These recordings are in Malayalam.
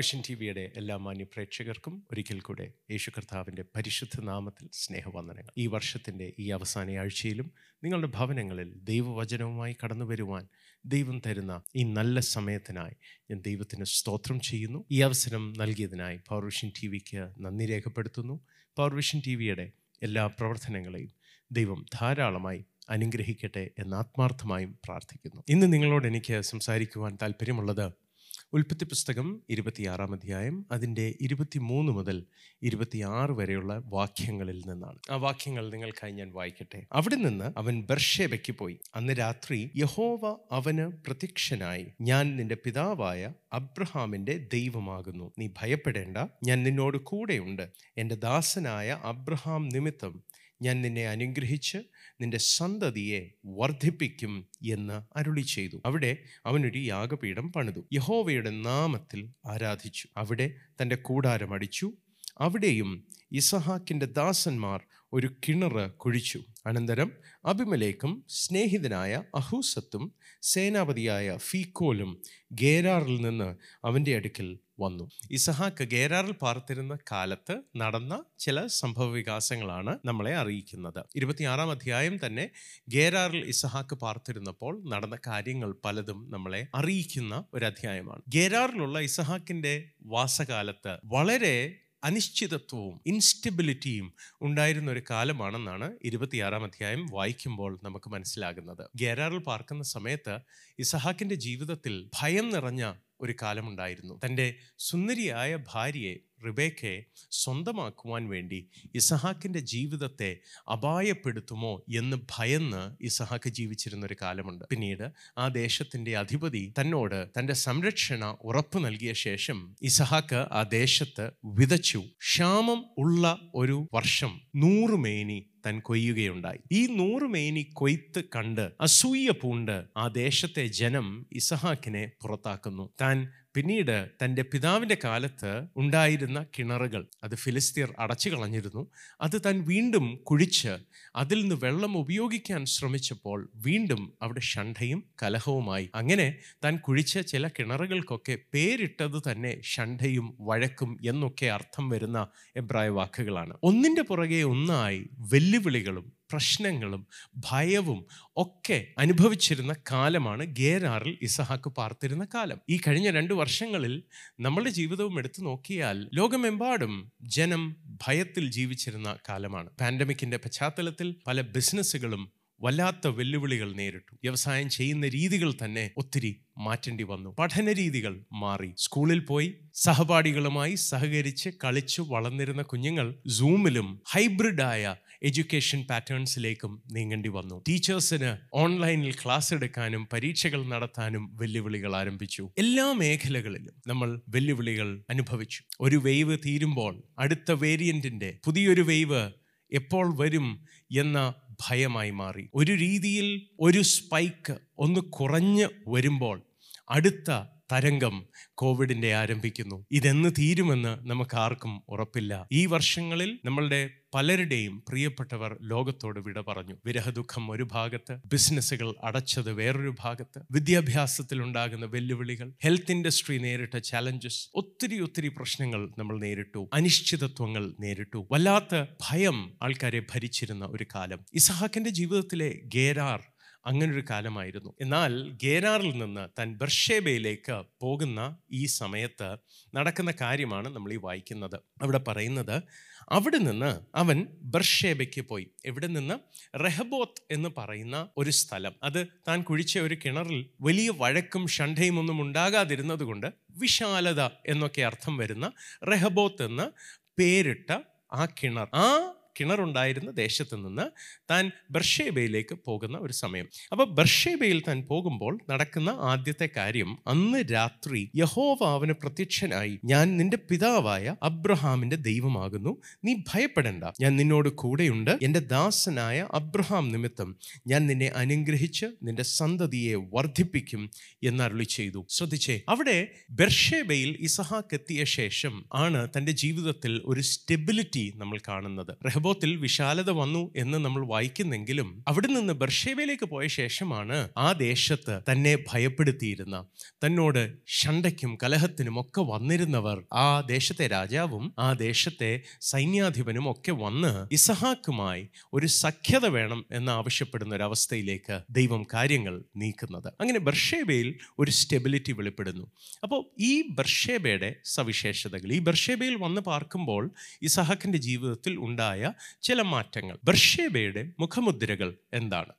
വിഷൻ ടി വിയുടെ എല്ലാ മാന്യ പ്രേക്ഷകർക്കും ഒരിക്കൽ കൂടെ യേശു കർത്താവിന്റെ പരിശുദ്ധ നാമത്തിൽ സ്നേഹവന്ദനങ്ങൾ. ഈ വർഷത്തിന്റെ ഈ അവസാന ആഴ്ചയിലും നിങ്ങളുടെ ഭവനങ്ങളിൽ ദൈവവചനവുമായി കടന്നു വരുവാൻ ദൈവം തരുന്ന ഈ നല്ല സമയത്തിനായി ഞാൻ ദൈവത്തിന് സ്തോത്രം ചെയ്യുന്നു. ഈ അവസരം നൽകിയതിനായി പവർ വിഷൻ ടി വിക്ക് നന്ദി രേഖപ്പെടുത്തുന്നു. പവർ വിഷൻ ടി വിയുടെ എല്ലാ പ്രവർത്തനങ്ങളെയും ദൈവം ധാരാളമായി അനുഗ്രഹിക്കട്ടെ എന്ന് ആത്മാർത്ഥമായും പ്രാർത്ഥിക്കുന്നു. ഇന്ന് നിങ്ങളോട് എനിക്ക് സംസാരിക്കുവാൻ താല്പര്യമുള്ളത് ഉൽപ്പത്തി പുസ്തകം ഇരുപത്തിയാറാം അധ്യായം അതിന്റെ ഇരുപത്തിമൂന്ന് മുതൽ ഇരുപത്തിയാറ് വരെയുള്ള വാക്യങ്ങളിൽ നിന്നാണ്. ആ വാക്യങ്ങൾ നിങ്ങൾക്കായി ഞാൻ വായിക്കട്ടെ. അവിടെ നിന്ന് അവൻ ബർഷേബയ്ക്ക് പോയി. അന്ന് രാത്രി യഹോവ അവന് പ്രത്യക്ഷനായി. ഞാൻ നിന്റെ പിതാവായ അബ്രഹാമിന്റെ ദൈവമാകുന്നു. നീ ഭയപ്പെടേണ്ട. ഞാൻ നിന്നോട് കൂടെയുണ്ട്. എന്റെ ദാസനായ അബ്രഹാം നിമിത്തം ഞാൻ നിന്നെ അനുഗ്രഹിച്ച് നിന്റെ സന്തതിയെ വർദ്ധിപ്പിക്കും എന്ന് അരുളി ചെയ്തു. അവിടെ അവനൊരു യാഗപീഠം പണിതു. യഹോവയുടെ നാമത്തിൽ ആരാധിച്ചു. അവിടെ തന്റെ കൂടാരം അടിച്ചു. അവിടെയും ഇസഹാക്കിന്റെ ദാസന്മാർ ഒരു കിണർ കുഴിച്ചു. അനന്തരം അഭിമലേക്കും സ്നേഹിതനായ അഹൂസത്തും സേനാപതിയായ ഫീക്കോലും ഗേരാറിൽ നിന്ന് അവന്റെ അടുക്കൽ വന്നു. ഇസഹാക്ക് ഗേരാറിൽ പാർത്തിരുന്ന കാലത്ത് നടന്ന ചില സംഭവ വികാസങ്ങളാണ് നമ്മളെ അറിയിക്കുന്നത്. ഇരുപത്തിയാറാം അധ്യായം തന്നെ ഗേരാറിൽ ഇസഹാക്ക് പാർത്തിരുന്നപ്പോൾ നടന്ന കാര്യങ്ങൾ പലതും നമ്മളെ അറിയിക്കുന്ന ഒരു അധ്യായമാണ് ഗേരാറിലുള്ള ഇസഹാക്കിന്റെ വാസകാലത്ത് വളരെ അനിശ്ചിതത്വവും ഇൻസ്റ്റബിലിറ്റിയും ഉണ്ടായിരുന്ന ഒരു കാലമാണെന്നാണ് ഇരുപത്തിയാറാം അധ്യായം വായിക്കുമ്പോൾ നമുക്ക് മനസ്സിലാകുന്നത്. ഗേരാറിൽ പാർക്കുന്ന സമയത്ത് ഇസഹാക്കിന്റെ ജീവിതത്തിൽ ഭയം നിറഞ്ഞ ഒരു കാലമുണ്ടായിരുന്നു. തന്റെ സുന്ദരിയായ ഭാര്യയെ റിബേക്കയെ സ്വന്തമാക്കുവാൻ വേണ്ടി ഇസഹാക്കിന്റെ ജീവിതത്തെ അപായപ്പെടുത്തുമോ എന്ന് ഭയന്ന് ഇസഹാക്ക് ജീവിച്ചിരുന്ന ഒരു കാലമുണ്ട്. പിന്നീട് ആ ദേശത്തിന്റെ അധിപതി തന്നോട് തന്റെ സംരക്ഷണ ഉറപ്പ് നൽകിയ ശേഷം ഇസഹാക്ക് ആ ദേശത്ത് വിതച്ചു. ക്ഷാമം ഉള്ള ഒരു വർഷം നൂറ് മേനി താൻ കൊയ്യുകയുണ്ടായി. ഈ നൂറ് മേനി കൊയ്ത്ത് കണ്ട് അസൂയ പൂണ്ട് ആ ദേശത്തെ ജനം ഇസഹാക്കിനെ പുറത്താക്കുന്നു. താൻ പിന്നീട് തന്റെ പിതാവിന്റെ കാലത്ത് ഉണ്ടായിരുന്ന കിണറുകൾ അത് ഫിലിസ്തീർ അടച്ചു കളഞ്ഞിരുന്നു അത് താൻ വീണ്ടും കുഴിച്ച് അതിൽ നിന്ന് വെള്ളം ഉപയോഗിക്കാൻ ശ്രമിച്ചപ്പോൾ വീണ്ടും അവിടെ ഷണ്ഠയും കലഹവുമായി. അങ്ങനെ താൻ കുഴിച്ച ചില കിണറുകൾക്കൊക്കെ പേരിട്ടത് തന്നെ ഷണ്ഠയും വഴക്കും എന്നൊക്കെ അർത്ഥം വരുന്ന എബ്രായ വാക്കുകളാണ്. ഒന്നിന്റെ പുറകെ ഒന്നായി വെല്ലുവിളികളും പ്രശ്നങ്ങളും ഭയവും ഒക്കെ അനുഭവിച്ചിരുന്ന കാലമാണ് ഗേരാറിൽ ഇസഹാക്ക് പാർത്തിരുന്ന കാലം. ഈ കഴിഞ്ഞ രണ്ട് വർഷങ്ങളിൽ നമ്മളുടെ ജീവിതവും എടുത്തു നോക്കിയാൽ ലോകമെമ്പാടും ജനം ഭയത്തിൽ ജീവിച്ചിരുന്ന കാലമാണ്. പാൻഡമിക്കിന്റെ പശ്ചാത്തലത്തിൽ പല ബിസിനസ്സുകളും വല്ലാത്ത വെല്ലുവിളികൾ നേരിട്ടു. വ്യവസായം ചെയ്യുന്ന രീതികൾ തന്നെ ഒത്തിരി മാറ്റേണ്ടി വന്നു. പഠന രീതികൾ മാറി. സ്കൂളിൽ പോയി സഹപാഠികളുമായി സഹകരിച്ച് കളിച്ചു വളർന്നിരുന്ന കുഞ്ഞുങ്ങൾ സൂമിലും ഹൈബ്രിഡായ എഡ്യൂക്കേഷൻ പാറ്റേൺസിലേക്കും നീങ്ങേണ്ടി വന്നു. ടീച്ചേഴ്സിന് ഓൺലൈനിൽ ക്ലാസ് എടുക്കാനും പരീക്ഷകൾ നടത്താനും വെല്ലുവിളികൾ ആരംഭിച്ചു. എല്ലാ മേഖലകളിലും നമ്മൾ വെല്ലുവിളികൾ അനുഭവിച്ചു. ഒരു വെയ്വ് തീരുമ്പോൾ അടുത്ത വേരിയന്റിന്റെ പുതിയൊരു വെയ്വ് എപ്പോൾ വരും എന്ന ഭയമായി മാറി. ഒരു രീതിയിൽ ഒരു സ്പൈക്ക് ഒന്ന് കുറഞ്ഞ് വരുമ്പോൾ അടുത്ത തരംഗം കോവിഡിന്റെ ആരംഭിക്കുന്നു. ഇതെന്ന് തീരുമെന്ന് നമുക്ക് ആർക്കും ഉറപ്പില്ല. ഈ വർഷങ്ങളിൽ നമ്മളുടെ പലരുടെയും പ്രിയപ്പെട്ടവർ ലോകത്തോട് വിട പറഞ്ഞു. വിരഹദുഃഖം ഒരു ഭാഗത്ത് ബിസിനസ്സുകൾ അടച്ചത് വേറൊരു ഭാഗത്ത് വിദ്യാഭ്യാസത്തിൽ ഉണ്ടാകുന്ന വെല്ലുവിളികൾ ഹെൽത്ത് ഇൻഡസ്ട്രി നേരിട്ട ചാലഞ്ചസ് ഒത്തിരി ഒത്തിരി പ്രശ്നങ്ങൾ നമ്മൾ നേരിട്ടു അനിശ്ചിതത്വങ്ങൾ നേരിട്ടു. വല്ലാത്ത ഭയം ആൾക്കാരെ ഭരിച്ചിരുന്ന ഒരു കാലം. ഇസഹാക്കിന്റെ ജീവിതത്തിലെ ഗേരാർ അങ്ങനൊരു കാലമായിരുന്നു. എന്നാൽ ഗേരാറിൽ നിന്ന് താൻ ബർഷേബയിലേക്ക് പോകുന്ന ഈ സമയത്ത് നടക്കുന്ന കാര്യമാണ് നമ്മൾ ഈ വായിക്കുന്നത്. അവിടെ പറയുന്നത് അവിടെ നിന്ന് അവൻ ബർഷേബയ്ക്ക് പോയി. എവിടെ നിന്ന് റെഹബോത്ത് എന്ന് പറയുന്ന ഒരു സ്ഥലം. അത് താൻ കുഴിച്ച ഒരു കിണറിൽ വലിയ വഴക്കും ഷണ്ഠയും ഒന്നും ഉണ്ടാകാതിരുന്നത് കൊണ്ട് വിശാലത എന്നൊക്കെ അർത്ഥം വരുന്ന റെഹബോത്ത് എന്ന് പേരിട്ട ആ കിണർ. ആ കിണറുണ്ടായിരുന്ന ദേശത്ത് നിന്ന് താൻ ബർഷേബയിലേക്ക് പോകുന്ന ഒരു സമയം. അപ്പോൾ ബർഷേബയിൽ താൻ പോകുമ്പോൾ നടക്കുന്ന ആദ്യത്തെ കാര്യം അന്ന് രാത്രി യഹോവ അവന് പ്രത്യക്ഷനായി ഞാൻ നിന്റെ പിതാവായ അബ്രഹാമിന്റെ ദൈവമാകുന്നു. നീ ഭയപ്പെടേണ്ട. ഞാൻ നിന്നോട് കൂടെയുണ്ട്. എന്റെ ദാസനായ അബ്രഹാം നിമിത്തം ഞാൻ നിന്നെ അനുഗ്രഹിച്ച് നിന്റെ സന്തതിയെ വർദ്ധിപ്പിക്കും എന്നരുളി ചെയ്തു. ശ്രദ്ധിച്ചേ അവിടെ ബെർഷേബയിൽ ഇസഹാക്ക് എത്തിയ ശേഷം ആണ് തന്റെ ജീവിതത്തിൽ ഒരു സ്റ്റെബിലിറ്റി നമ്മൾ കാണുന്നത്. രഹബോത്തിൽ വിശാലത വന്നു എന്ന് നമ്മൾ വായിക്കുന്നെങ്കിലും അവിടെ നിന്ന് ബർഷേബയിലേക്ക് പോയ ശേഷമാണ് ആ ദേശത്ത് തന്നെ ഭയപ്പെടുത്തിയിരുന്ന. തന്നോട് ഷണ്ടയ്ക്കും കലഹത്തിനും ഒക്കെ വന്നിരുന്നവർ ആ ദേശത്തെ രാജാവും ആ ദേശത്തെ സൈന്യാധിപനും ഒക്കെ വന്ന് ഇസഹാക്കുമായി ഒരു സഖ്യത വേണം എന്ന് ആവശ്യപ്പെടുന്ന ഒരു അവസ്ഥയിലേക്ക് ദൈവം കാര്യങ്ങൾ നീക്കുന്നത്. അങ്ങനെ ബർഷേബയിൽ ഒരു സ്റ്റെബിലിറ്റി വെളിപ്പെടുന്നു. അപ്പോൾ ഈ ബർഷേബയുടെ സവിശേഷതകൾ ഈ ബർഷേബയിൽ വന്ന് പാർക്കുമ്പോൾ ഇസഹാക്കിന്റെ ജീവിതത്തിൽ ഉണ്ടായ ചില മാറ്റങ്ങൾ. ബർഷേബയുടെ മുഖമുദ്രകൾ എന്താണ്?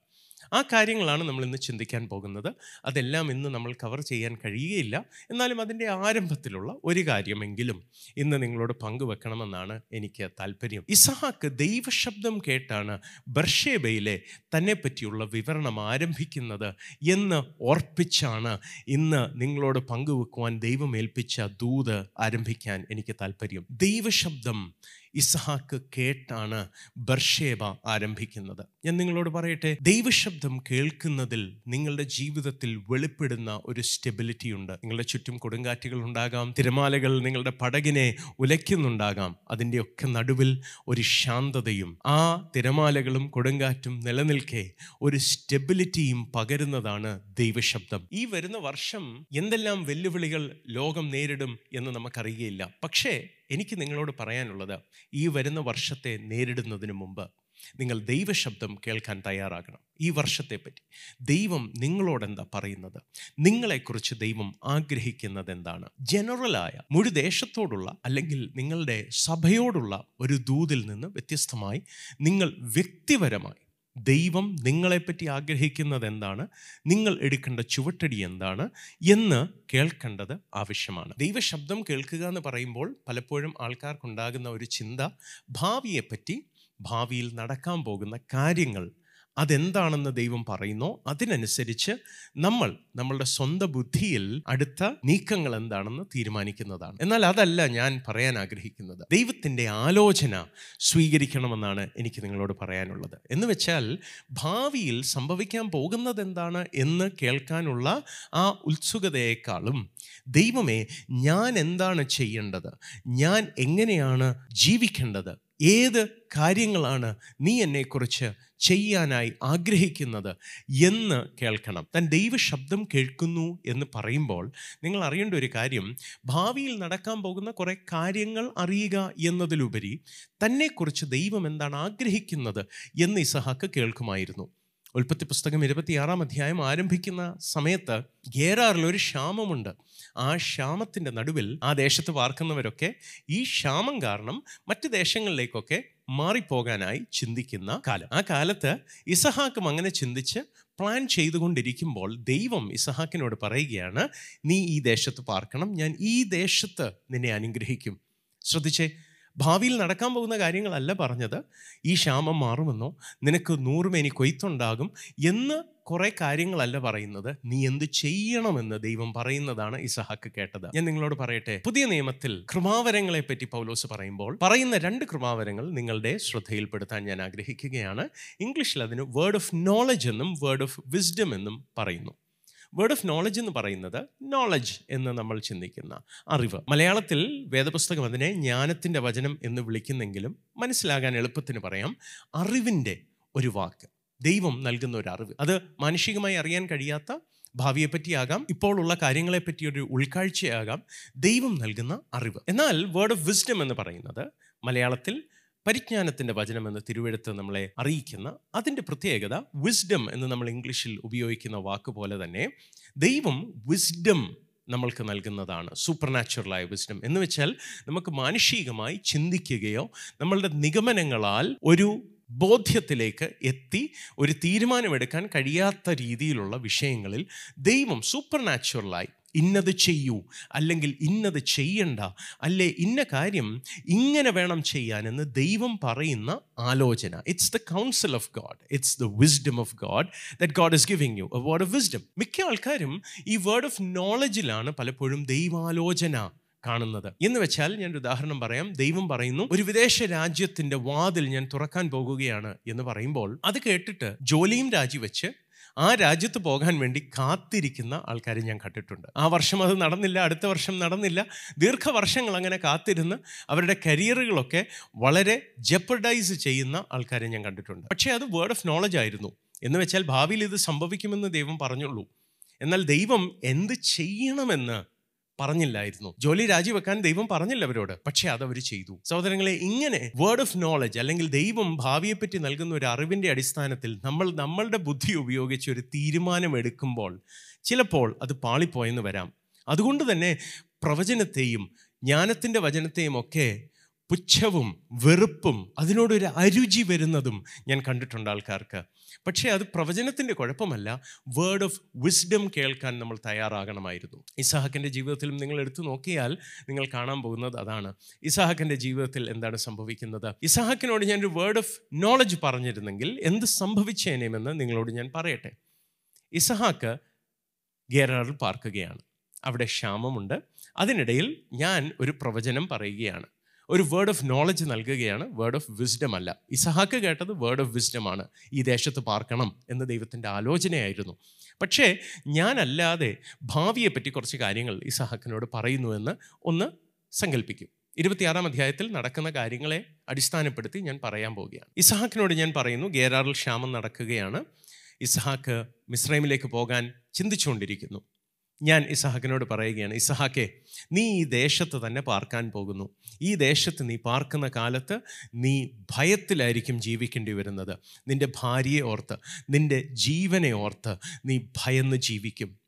ആ കാര്യങ്ങളാണ് നമ്മൾ ഇന്ന് ചിന്തിക്കാൻ പോകുന്നത്. അതെല്ലാം ഇന്ന് നമ്മൾ കവർ ചെയ്യാൻ കഴിയുകയില്ല. എന്നാലും അതിന്റെ ആരംഭത്തിലുള്ള ഒരു കാര്യമെങ്കിലും ഇന്ന് നിങ്ങളോട് പങ്കുവെക്കണമെന്നാണ് എനിക്ക് താല്പര്യം. ഇസഹാക്ക് ദൈവശബ്ദം കേട്ടാണ് ബർഷേബയിലെ തന്നെ പറ്റിയുള്ള വിവരണം ആരംഭിക്കുന്നത് എന്ന് ഓർപ്പിച്ചാണ് ഇന്ന് നിങ്ങളോട് പങ്കുവെക്കുവാൻ ദൈവമേൽപ്പിച്ച ദൂത് ആരംഭിക്കാൻ എനിക്ക് താല്പര്യം. ദൈവശബ്ദം ഇസഹാക്ക് കേട്ടാണ് ബർഷേബ ആരംഭിക്കുന്നത്. ഞാൻ നിങ്ങളോട് പറയട്ടെ ദൈവശബ്ദം കേൾക്കുന്നതിൽ നിങ്ങളുടെ ജീവിതത്തിൽ വെളിപ്പെടുന്ന ഒരു സ്റ്റെബിലിറ്റി ഉണ്ട്. നിങ്ങളുടെ ചുറ്റും കൊടുങ്കാറ്റുകൾ ഉണ്ടാകാം തിരമാലകൾ നിങ്ങളുടെ പടകിനെ ഉലയ്ക്കുന്നുണ്ടാകാം. അതിന്റെയൊക്കെ നടുവിൽ ഒരു ശാന്തതയും ആ തിരമാലകളും കൊടുങ്കാറ്റും നിലനിൽക്കെ ഒരു സ്റ്റെബിലിറ്റിയും പകരുന്നതാണ് ദൈവശബ്ദം. ഈ വരുന്ന വർഷം എന്തെല്ലാം വെല്ലുവിളികൾ ലോകം നേരിടും എന്ന് നമുക്കറിയുകയില്ല പക്ഷേ എനിക്ക് നിങ്ങളോട് പറയാനുള്ളത് ഈ വരുന്ന വർഷത്തെ നേരിടുന്നതിന് മുമ്പ് നിങ്ങൾ ദൈവശബ്ദം കേൾക്കാൻ തയ്യാറാകണം ഈ വർഷത്തെപ്പറ്റി. ദൈവം നിങ്ങളോട് എന്താ പറയുന്നത്? നിങ്ങളെക്കുറിച്ച് ദൈവം ആഗ്രഹിക്കുന്നത് എന്താണ് ജനറലായ മുഴുദേശത്തോടുള്ള അല്ലെങ്കിൽ നിങ്ങളുടെ സഭയോടുള്ള ഒരു ദൂതിൽ നിന്ന് വ്യത്യസ്തമായി നിങ്ങൾ വ്യക്തിപരമായി ദൈവം നിങ്ങളെപ്പറ്റി ആഗ്രഹിക്കുന്നത് എന്താണ് നിങ്ങൾ എടുക്കേണ്ട ചുവട്ടടി എന്താണ്? എന്ന് കേൾക്കേണ്ടത് ആവശ്യമാണ്. ദൈവശബ്ദം കേൾക്കുക എന്ന് പറയുമ്പോൾ പലപ്പോഴും ആൾക്കാർക്കുണ്ടാകുന്ന ഒരു ചിന്ത ഭാവിയെപ്പറ്റി ഭാവിയിൽ നടക്കാൻ പോകുന്ന കാര്യങ്ങൾ അതെന്താണെന്ന് ദൈവം പറയുന്നോ അതിനനുസരിച്ച് നമ്മൾ നമ്മളുടെ സ്വന്തം ബുദ്ധിയിൽ അടുത്ത നീക്കങ്ങൾ എന്താണെന്ന് തീരുമാനിക്കുന്നതാണ്. എന്നാൽ അതല്ല ഞാൻ പറയാൻ ആഗ്രഹിക്കുന്നത്. ദൈവത്തിന്റെ ആലോചന സ്വീകരിക്കണമെന്നാണ് എനിക്ക് നിങ്ങളോട് പറയാനുള്ളത്. എന്ന് വെച്ചാൽ ഭാവിയിൽ സംഭവിക്കാൻ പോകുന്നത് എന്താണ് എന്ന് കേൾക്കാനുള്ള ആ ഉത്സുകതയേക്കാളും ദൈവമേ ഞാൻ എന്താണ് ചെയ്യേണ്ടത്? ഞാൻ എങ്ങനെയാണ് ജീവിക്കേണ്ടത്? ഏത് കാര്യങ്ങളാണ് നീ എന്നെക്കുറിച്ച് ചെയ്യാനായി ആഗ്രഹിക്കുന്നത് എന്ന് കേൾക്കണം. താൻ ദൈവശബ്ദം കേൾക്കുന്നു എന്ന് പറയുമ്പോൾ നിങ്ങൾ അറിയേണ്ട ഒരു കാര്യം. ഭാവിയിൽ നടക്കാൻ പോകുന്ന കുറേ കാര്യങ്ങൾ അറിയുക എന്നതിലുപരി തന്നെക്കുറിച്ച് ദൈവം എന്താണ് ആഗ്രഹിക്കുന്നത് എന്ന് ഇസഹാക്ക് കേൾക്കുമായിരുന്നു. ഉൽപ്പത്തി പുസ്തകം ഇരുപത്തിയാറാം അധ്യായം ആരംഭിക്കുന്ന സമയത്ത് ഗേറാറിൽ ഒരു ക്ഷാമമുണ്ട്. ആ ക്ഷാമത്തിന്റെ നടുവിൽ ആ ദേശത്ത് പാർക്കുന്നവരൊക്കെ ഈ ക്ഷാമം കാരണം മറ്റ് ദേശങ്ങളിലേക്കൊക്കെ മാറിപ്പോകാനായി ചിന്തിക്കുന്ന കാലം. ആ കാലത്ത് ഇസഹാക്കും അങ്ങനെ ചിന്തിച്ച് പ്ലാൻ ചെയ്തുകൊണ്ടിരിക്കുമ്പോൾ ദൈവം ഇസഹാക്കിനോട് പറയുകയാണ് നീ ഈ ദേശത്ത് പാർക്കണം ഞാൻ ഈ ദേശത്ത് നിന്നെ അനുഗ്രഹിക്കും. ശ്രദ്ധിച്ചേ ഭാവിയിൽ നടക്കാൻ പോകുന്ന കാര്യങ്ങളല്ല പറഞ്ഞത്. ഈ ക്ഷാമം മാറുമെന്നോ നിനക്ക് നൂറുമേനി കൊയ്ത്തുണ്ടാകും എന്ന് കുറേ കാര്യങ്ങളല്ല പറയുന്നത്. നീ എന്ത് ചെയ്യണമെന്ന് ദൈവം പറയുന്നതാണ് ഇസഹാക്ക് കേട്ടത്. ഞാൻ നിങ്ങളോട് പറയട്ടെ. പുതിയ നിയമത്തിൽ കൃപാവരങ്ങളെ പറ്റി പൗലോസ് പറയുമ്പോൾ പറയുന്ന രണ്ട് കൃപാവരങ്ങൾ നിങ്ങളുടെ ശ്രദ്ധയിൽപ്പെടുത്താൻ ഞാൻ ആഗ്രഹിക്കുകയാണ്. ഇംഗ്ലീഷിൽ അതിന് വേർഡ് ഓഫ് നോളജ് എന്നും വേർഡ് ഓഫ് വിസ്ഡം എന്നും പറയുന്നു. വേർഡ് ഓഫ് നോളജ് എന്ന് പറയുന്നത് നോളജ് എന്ന് നമ്മൾ ചിന്തിക്കുന്ന അറിവ്. മലയാളത്തിൽ വേദപുസ്തകം അതിനെ ജ്ഞാനത്തിന്റെ വചനം എന്ന് വിളിക്കുന്നെങ്കിലും മനസ്സിലാകാൻ എളുപ്പത്തിന് പറയാം അറിവിന്റെ ഒരു വാക്ക്. ദൈവം നൽകുന്ന ഒരു അറിവ്. അത് മാനുഷികമായി അറിയാൻ കഴിയാത്ത ഭാവിയെപ്പറ്റിയാകാം ഇപ്പോഴുള്ള കാര്യങ്ങളെപ്പറ്റി ഒരു ഉൾക്കാഴ്ചയാകാം ദൈവം നൽകുന്ന അറിവ്. എന്നാൽ വേർഡ് ഓഫ് വിസ്ഡം എന്ന് പറയുന്നത് മലയാളത്തിൽ പരിജ്ഞാനത്തിന്റെ വചനം എന്ന് തിരുവെഴുത്ത് നമ്മളെ അറിയിക്കുന്ന അതിന്റെ പ്രത്യേകത വിസ്ഡം എന്ന് നമ്മൾ ഇംഗ്ലീഷിൽ ഉപയോഗിക്കുന്ന വാക്ക് പോലെ തന്നെ ദൈവം വിസ്ഡം നമ്മൾക്ക് നൽകുന്നതാണ് സൂപ്പർ നാച്ചുറലായ വിസ്ഡം എന്ന് വെച്ചാൽ നമുക്ക് മാനുഷികമായി ചിന്തിക്കുകയോ നമ്മളുടെ നിഗമനങ്ങളാൽ ഒരു ബോധ്യത്തിലേക്ക് എത്തി ഒരു തീരുമാനമെടുക്കാൻ കഴിയാത്ത രീതിയിലുള്ള വിഷയങ്ങളിൽ ദൈവം സൂപ്പർ നാച്ചുറലായി ഇന്നത് ചെയ്യൂ അല്ലെങ്കിൽ ഇന്നത് ചെയ്യണ്ട. അല്ലേ? ഇന്ന കാര്യം ഇങ്ങനെ വേണം ചെയ്യാനെന്ന് ദൈവം പറയുന്ന ആലോചന. It's the council of God it's the wisdom of God that God is giving you a word of wisdom മിക്ക ആൾക്കാരും ഈ വേർഡ് ഓഫ് നോളജിലാണ് പലപ്പോഴും ദൈവാലോചന കാണുന്നത്. എന്ന് വെച്ചാൽ ഞാൻ ഉദാഹരണം പറയാം. ദൈവം പറയുന്നു ഒരു വിദേശ രാജ്യത്തിന്റെ വാതിൽ ഞാൻ തുറക്കാൻ പോകുകയാണ് എന്ന് പറയുമ്പോൾ അത് കേട്ടിട്ട് ജോലിയും രാജിവെച്ച് ആ രാജ്യത്ത് പോകാൻ വേണ്ടി കാത്തിരിക്കുന്ന ആൾക്കാരെ ഞാൻ കണ്ടിട്ടുണ്ട്. ആ വർഷം അത് നടന്നില്ല അടുത്ത വർഷം നടന്നില്ല. ദീർഘവർഷങ്ങൾ അങ്ങനെ കാത്തിരുന്ന് അവരുടെ കരിയറുകളൊക്കെ വളരെ ജെപ്പർഡൈസ് ചെയ്യുന്ന ആൾക്കാരെ ഞാൻ കണ്ടിട്ടുണ്ട്. പക്ഷേ അത് വേർഡ് ഓഫ് നോളജ് ആയിരുന്നു. എന്ന് വെച്ചാൽ ഭാവിയിൽ ഇത് സംഭവിക്കുമെന്ന് ദൈവം പറഞ്ഞുള്ളൂ. എന്നാൽ ദൈവം എന്ത് ചെയ്യണമെന്ന് പറഞ്ഞില്ലായിരുന്നു. ജോലി രാജിവെക്കാൻ ദൈവം പറഞ്ഞില്ല അവരോട്. പക്ഷേ അത് അവർ ചെയ്തു. സഹോദരങ്ങളെ ഇങ്ങനെ വേർഡ് ഓഫ് നോളജ് അല്ലെങ്കിൽ ദൈവം ഭാവിയെപ്പറ്റി നൽകുന്ന ഒരു അറിവിന്റെ അടിസ്ഥാനത്തിൽ നമ്മൾ നമ്മളുടെ ബുദ്ധി ഉപയോഗിച്ച് ഒരു തീരുമാനം എടുക്കുമ്പോൾ ചിലപ്പോൾ അത് പാളിപ്പോയെന്ന് വരാം. അതുകൊണ്ട് തന്നെ പ്രവചനത്തെയും ജ്ഞാനത്തിന്റെ വചനത്തെയും ഒക്കെ പുച്ഛവും വെറുപ്പും അതിനോടൊരു അരുചി വരുന്നതും ഞാൻ കണ്ടിട്ടുണ്ട് ആൾക്കാർക്ക്. പക്ഷേ അത് പ്രവചനത്തിന്റെ കുഴപ്പമല്ല. വേർഡ് ഓഫ് വിസ്ഡം കേൾക്കാൻ നമ്മൾ തയ്യാറാകണമായിരുന്നു. ഇസാഹക്കിന്റെ ജീവിതത്തിലും നിങ്ങൾ എടുത്തു നോക്കിയാൽ നിങ്ങൾ കാണാൻ പോകുന്നത് അതാണ്. ഇസാഹക്കിന്റെ ജീവിതത്തിൽ എന്താണ് സംഭവിക്കുന്നത്? ഇസാഹക്കിനോട് ഞാനൊരു വേർഡ് ഓഫ് നോളജ് പറഞ്ഞിരുന്നെങ്കിൽ എന്ത് സംഭവിച്ചേനേമെന്ന് നിങ്ങളോട് ഞാൻ പറയട്ടെ. ഇസഹാക്ക് ഗേറാറിൽ പാർക്കുകയാണ്. അവിടെ ക്ഷാമമുണ്ട്. അതിനിടയിൽ ഞാൻ ഒരു പ്രവചനം പറയുകയാണ്. ഒരു വേർഡ് ഓഫ് നോളജ് നൽകുകയാണ് വേർഡ് ഓഫ് വിസ്ഡം അല്ല. ഇസഹാക്ക് കേട്ടത് വേർഡ് ഓഫ് വിസ്ഡം ആണ്. ഈ ദേശത്ത് പാർക്കണം എന്ന ദൈവത്തിന്റെ ആലോചനയായിരുന്നു. പക്ഷേ ഞാനല്ലാതെ ഭാവിയെപ്പറ്റി കുറച്ച് കാര്യങ്ങൾ ഇസഹാക്കിനോട് പറയുന്നുവെന്ന് ഒന്ന് സങ്കല്പിക്കും ഇരുപത്തിയാറാം അധ്യായത്തിൽ നടക്കുന്ന കാര്യങ്ങളെ അടിസ്ഥാനപ്പെടുത്തി ഞാൻ പറയാൻ പോവുകയാണ്. ഇസഹാക്കിനോട് ഞാൻ പറയുന്നു ഗേരാറിൽ ക്ഷാമം നടക്കുകയാണ്. ഇസഹാക്ക് മിസ്രൈമിലേക്ക് പോകാൻ ചിന്തിച്ചുകൊണ്ടിരിക്കുന്നു. ഞാൻ ഇസഹാക്കിനോട് പറയുകയാണ് ഇസഹാക്കെ നീ ഈ ദേശത്ത് തന്നെ പാർക്കാൻ പോകുന്നു. ഈ ദേശത്ത് നീ പാർക്കുന്ന കാലത്ത് നീ ഭയത്തിലായിരിക്കും ജീവിക്കേണ്ടി വരുന്നത്. നിന്റെ ഭാര്യയെ ഓർത്ത് നിന്റെ ജീവനെ ഓർത്ത് നീ ഭയന്ന് ജീവിക്കും.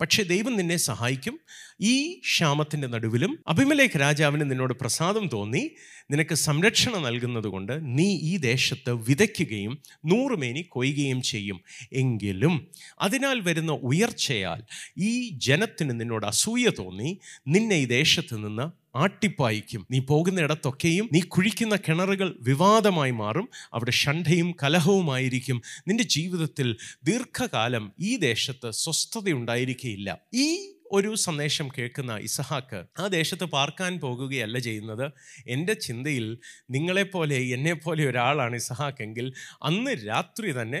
പക്ഷേ ദൈവം നിന്നെ സഹായിക്കും. ഈ ക്ഷാമത്തിന്റെ നടുവിലും അഭിമലേഖ് രാജാവിന് നിന്നോട് പ്രസാദം തോന്നി. നിനക്ക് സംരക്ഷണം നൽകുന്നതുകൊണ്ട് നീ ഈ ദേശത്ത് വിതയ്ക്കുകയും നൂറുമേനി കൊയ്യുകയും ചെയ്യും. എങ്കിലും അതിനാൽ വരുന്ന ഉയർച്ചയാൽ ഈ ജനത്തിന് നിന്നോട് അസൂയ തോന്നി. നിന്നെ ഈ ദേശത്ത് നിന്ന് ആട്ടിപ്പായിക്കും. നീ പോകുന്ന ഇടത്തൊക്കെയും നീ കുഴിക്കുന്ന കിണറുകൾ വിവാദമായി മാറും. അവിടെ ഷണ്ഠയും കലഹവുമായിരിക്കും. നിന്റെ ജീവിതത്തിൽ ദീർഘകാലം ഈ ദേശത്ത് സ്വസ്ഥതയുണ്ടായിരിക്കുകയില്ല ഈ ഒരു സന്ദേശം കേൾക്കുന്ന ഇസഹാക്ക് ആ ദേശത്ത് പാർക്കാൻ പോകുകയല്ല ചെയ്യുന്നത്. എന്റെ ചിന്തയിൽ നിങ്ങളെപ്പോലെ എന്നെപ്പോലെ ഒരാളാണ് ഇസഹാക്കെങ്കിൽ അന്ന് രാത്രി തന്നെ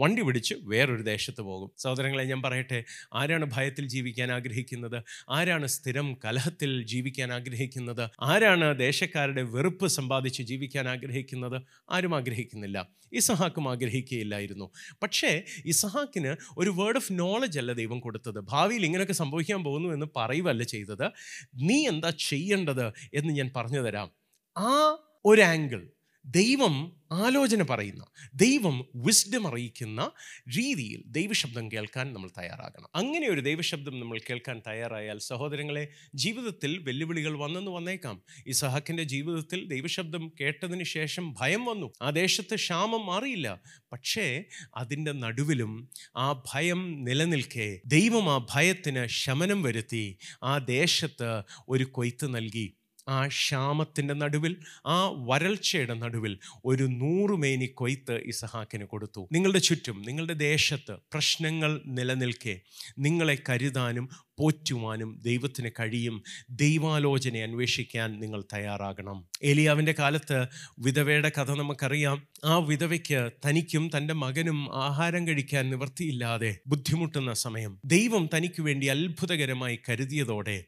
വണ്ടി പിടിച്ച് വേറൊരു ദേശത്ത് പോകും. സഹോദരങ്ങളെ ഞാൻ പറയട്ടെ ആരാണ് ഭയത്തിൽ ജീവിക്കാൻ ആഗ്രഹിക്കുന്നത്? ആരാണ് സ്ഥിരം കലഹത്തിൽ ജീവിക്കാൻ ആഗ്രഹിക്കുന്നത്? ആരാണ് ദേശക്കാരുടെ വെറുപ്പ് സമ്പാദിച്ച് ജീവിക്കാൻ ആഗ്രഹിക്കുന്നത്? ആരും ആഗ്രഹിക്കുന്നില്ല. ഇസഹാക്കും ആഗ്രഹിക്കുകയില്ലായിരുന്നു. പക്ഷേ ഇസഹാക്കിന് ഒരു വേർഡ് ഓഫ് നോളജ് അല്ല ദൈവം കൊടുത്തത്. ഭാവിയിൽ ഇങ്ങനെയൊക്കെ സംഭവിക്കാൻ പോകുന്നു എന്ന് പറയുവല്ല ചെയ്തത്. നീ എന്താ ചെയ്യേണ്ടത് എന്ന് ഞാൻ പറഞ്ഞു തരാം. ആ ഒരു ആംഗിൾ ദൈവം ആലോചന പറയുന്ന ദൈവം വിസ്ഡം അറിയിക്കുന്ന രീതിയിൽ ദൈവശബ്ദം കേൾക്കാൻ നമ്മൾ തയ്യാറാകണം. അങ്ങനെ ഒരു ദൈവശബ്ദം നമ്മൾ കേൾക്കാൻ തയ്യാറായാൽ സഹോദരങ്ങളെ ജീവിതത്തിൽ വെല്ലുവിളികൾ വന്നെന്ന് വന്നേക്കാം. ഈ സഹാക്കിന്റെ ജീവിതത്തിൽ ദൈവശബ്ദം കേട്ടതിന് ശേഷം ഭയം വന്നു. ആ ദേശത്ത് ക്ഷാമം മാറിയില്ല. പക്ഷേ അതിന്റെ നടുവിലും ആ ഭയം നിലനിൽക്കെ ദൈവം ആ ഭയത്തിന് ശമനം വരുത്തി ആ ദേശത്ത് ഒരു കൊയ്ത്ത് നൽകി. ആ ക്ഷാമത്തിന്റെ നടുവിൽ ആ വരൾച്ചയുടെ നടുവിൽ ഒരു നൂറുമേനി കൊയ്ത്ത് ഇസഹാക്കിന് കൊടുത്തു. നിങ്ങളുടെ ചുറ്റും നിങ്ങളുടെ ദേശത്ത് പ്രശ്നങ്ങൾ നിലനിൽക്കെ നിങ്ങളെ കരുതാനും പോറ്റുവാനും ദൈവത്തിന് കഴിയും. ദൈവാലോചന അന്വേഷിക്കാൻ നിങ്ങൾ തയ്യാറാകണം. ഏലിയാവിന്റെ കാലത്ത് വിധവയുടെ കഥ നമുക്കറിയാം. ആ വിധവയ്ക്ക് തനിക്കും തന്റെ മകനും ആഹാരം കഴിക്കാൻ നിവൃത്തിയില്ലാതെ ബുദ്ധിമുട്ടുന്ന സമയം ദൈവം തനിക്ക് വേണ്ടി അത്ഭുതകരമായി കരുതിയതോടെ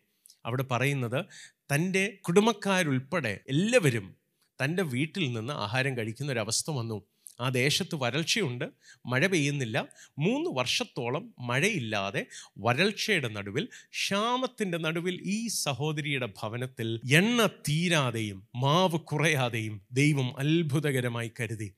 അവിടെ പറയുന്നത് തന്റെ കുടുംബക്കാരുൾപ്പെടെ എല്ലാവരും തന്റെ വീട്ടിൽ നിന്ന് ആഹാരം കഴിക്കുന്ന ഒരവസ്ഥ വന്നു. ആ ദേശത്ത് വരൾച്ചയുണ്ട് മഴ പെയ്യുന്നില്ല. മൂന്ന് വർഷത്തോളം മഴയില്ലാതെ വരൾച്ചയുടെ നടുവിൽ ക്ഷാമത്തിന്റെ നടുവിൽ ഈ സഹോദരിയുടെ ഭവനത്തിൽ എണ്ണ തീരാതെയും മാവ് കുറയാതെയും ദൈവം അത്ഭുതകരമായി കരുതി.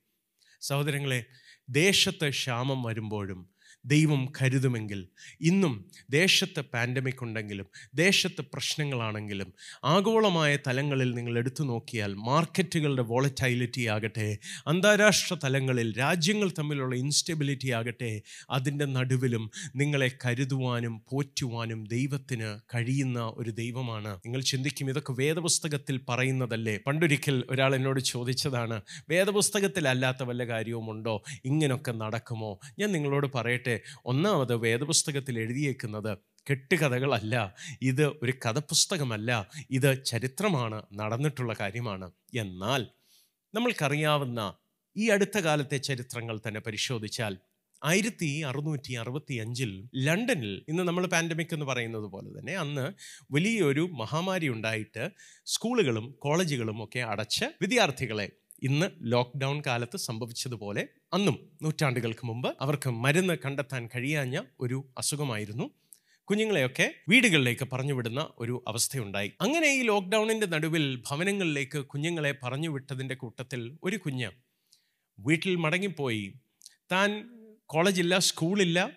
സഹോദരങ്ങളെ ദേശത്ത് ക്ഷാമം വരുമ്പോഴും ദൈവം കരുതുമെങ്കിൽ ഇന്നും ദേശത്ത് പാൻഡമിക് ഉണ്ടെങ്കിലും ദേശത്ത് പ്രശ്നങ്ങളാണെങ്കിലും ആഗോളമായ തലങ്ങളിൽ നിങ്ങൾ എടുത്തു നോക്കിയാൽ മാർക്കറ്റുകളുടെ വോളറ്റൈലിറ്റി ആകട്ടെ അന്താരാഷ്ട്ര തലങ്ങളിൽ രാജ്യങ്ങൾ തമ്മിലുള്ള ഇൻസ്റ്റെബിലിറ്റി ആകട്ടെ അതിന്റെ നടുവിലും നിങ്ങളെ കരുതുവാനും പോറ്റുവാനും ദൈവത്തിന് കഴിയുന്ന ഒരു ദൈവമാണ്. നിങ്ങൾ ചിന്തിക്കും ഇതൊക്കെ വേദപുസ്തകത്തിൽ പറയുന്നതല്ലേ? പണ്ടൊരിക്കൽ ഒരാൾ എന്നോട് ചോദിച്ചതാണ് വേദപുസ്തകത്തിലല്ലാത്ത വല്ല കാര്യവുമുണ്ടോ? ഇങ്ങനൊക്കെ നടക്കുമോ? ഞാൻ നിങ്ങളോട് പറയട്ടെ ഒന്നാമത് വേദപുസ്തകത്തിൽ എഴുതിയേക്കുന്നത് കെട്ടുകഥകളല്ല ഇത് ഒരു കഥപുസ്തകമല്ല ഇത് ചരിത്രമാണ് നടന്നിട്ടുള്ള കാര്യമാണ്. എന്നാൽ നമ്മൾക്കറിയാവുന്ന ഈ അടുത്ത കാലത്തെ ചരിത്രങ്ങൾ തന്നെ പരിശോധിച്ചാൽ ആയിരത്തി അറുന്നൂറ്റി അറുപത്തി അഞ്ചിൽ ലണ്ടനിൽ ഇന്ന് നമ്മൾ പാൻഡമിക് എന്ന് പറയുന്നത് പോലെ തന്നെ അന്ന് വലിയൊരു മഹാമാരി ഉണ്ടായിട്ട് സ്കൂളുകളും കോളേജുകളും ഒക്കെ അടച്ച് വിദ്യാർത്ഥികളെ ഇന്ന് ലോക്ക്ഡൗൺ കാലത്ത് സംഭവിച്ചതുപോലെ അന്നും നൂറ്റാണ്ടുകൾക്ക് മുമ്പ് അവർക്ക് മരുന്ന് കണ്ടെത്താൻ കഴിയാഞ്ഞ ഒരു അസുഖമായിരുന്നു. കുഞ്ഞുങ്ങളെയൊക്കെ വീടുകളിലേക്ക് പറഞ്ഞുവിടുന്ന ഒരു അവസ്ഥയുണ്ടായി. അങ്ങനെ ഈ ലോക്ക്ഡൗണിന്റെ നടുവിൽ ഭവനങ്ങളിലേക്ക് കുഞ്ഞുങ്ങളെ പറഞ്ഞു വിട്ടതിന്റെ കൂട്ടത്തിൽ ഒരു കുഞ്ഞ് വീട്ടിൽ മടങ്ങിപ്പോയി. താൻ കോളേജില്ല സ്കൂളില്ല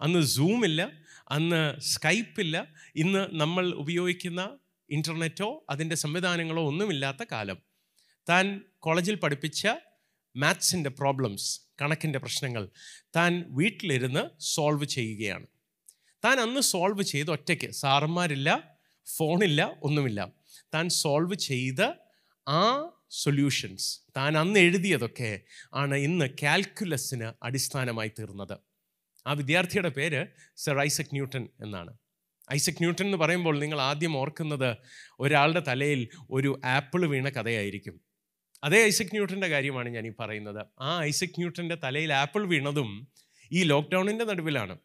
അന്ന് സൂമില്ല അന്ന് സ്കൈപ്പില്ല ഇന്ന് നമ്മൾ ഉപയോഗിക്കുന്ന ഇന്റർനെറ്റോ അതിന്റെ സംവിധാനങ്ങളോ ഒന്നുമില്ലാത്ത കാലം. താൻ കോളേജിൽ പഠിപ്പിച്ച മാത്സിന്റെ പ്രോബ്ലംസ് കണക്കിന്റെ പ്രശ്നങ്ങൾ താൻ വീട്ടിലിരുന്ന് സോൾവ് ചെയ്യുകയാണ്. താൻ അന്ന് സോൾവ് ചെയ്ത് ഒറ്റയ്ക്ക് സാറന്മാരില്ല ഫോണില്ല ഒന്നുമില്ല. താൻ സോൾവ് ചെയ്ത് ആ സൊല്യൂഷൻസ് താൻ അന്ന് എഴുതിയതൊക്കെ ആണ് ഇന്ന് കാൽക്കുലസിന് അടിസ്ഥാനമായി തീർന്നത്. ആ വിദ്യാർത്ഥിയുടെ പേര് സർ ഐസക് ന്യൂട്ടൺ എന്നാണ്. ഐസക് ന്യൂട്ടൺ എന്ന് പറയുമ്പോൾ നിങ്ങൾ ആദ്യം ഓർക്കുന്നത് ഒരാളുടെ തലയിൽ ഒരു ആപ്പിൾ വീണ കഥയായിരിക്കും. അതേ ഐസക് ന്യൂട്ടന്റെ കാര്യമാണ് ഞാൻ ഈ പറയുന്നത്. ആ ഐസക് ന്യൂട്ടന്റെ തലയിൽ ആപ്പിൾ വീണതും ഈ ലോക്ക്ഡൗണിന്റെ നടുവിലാണ്.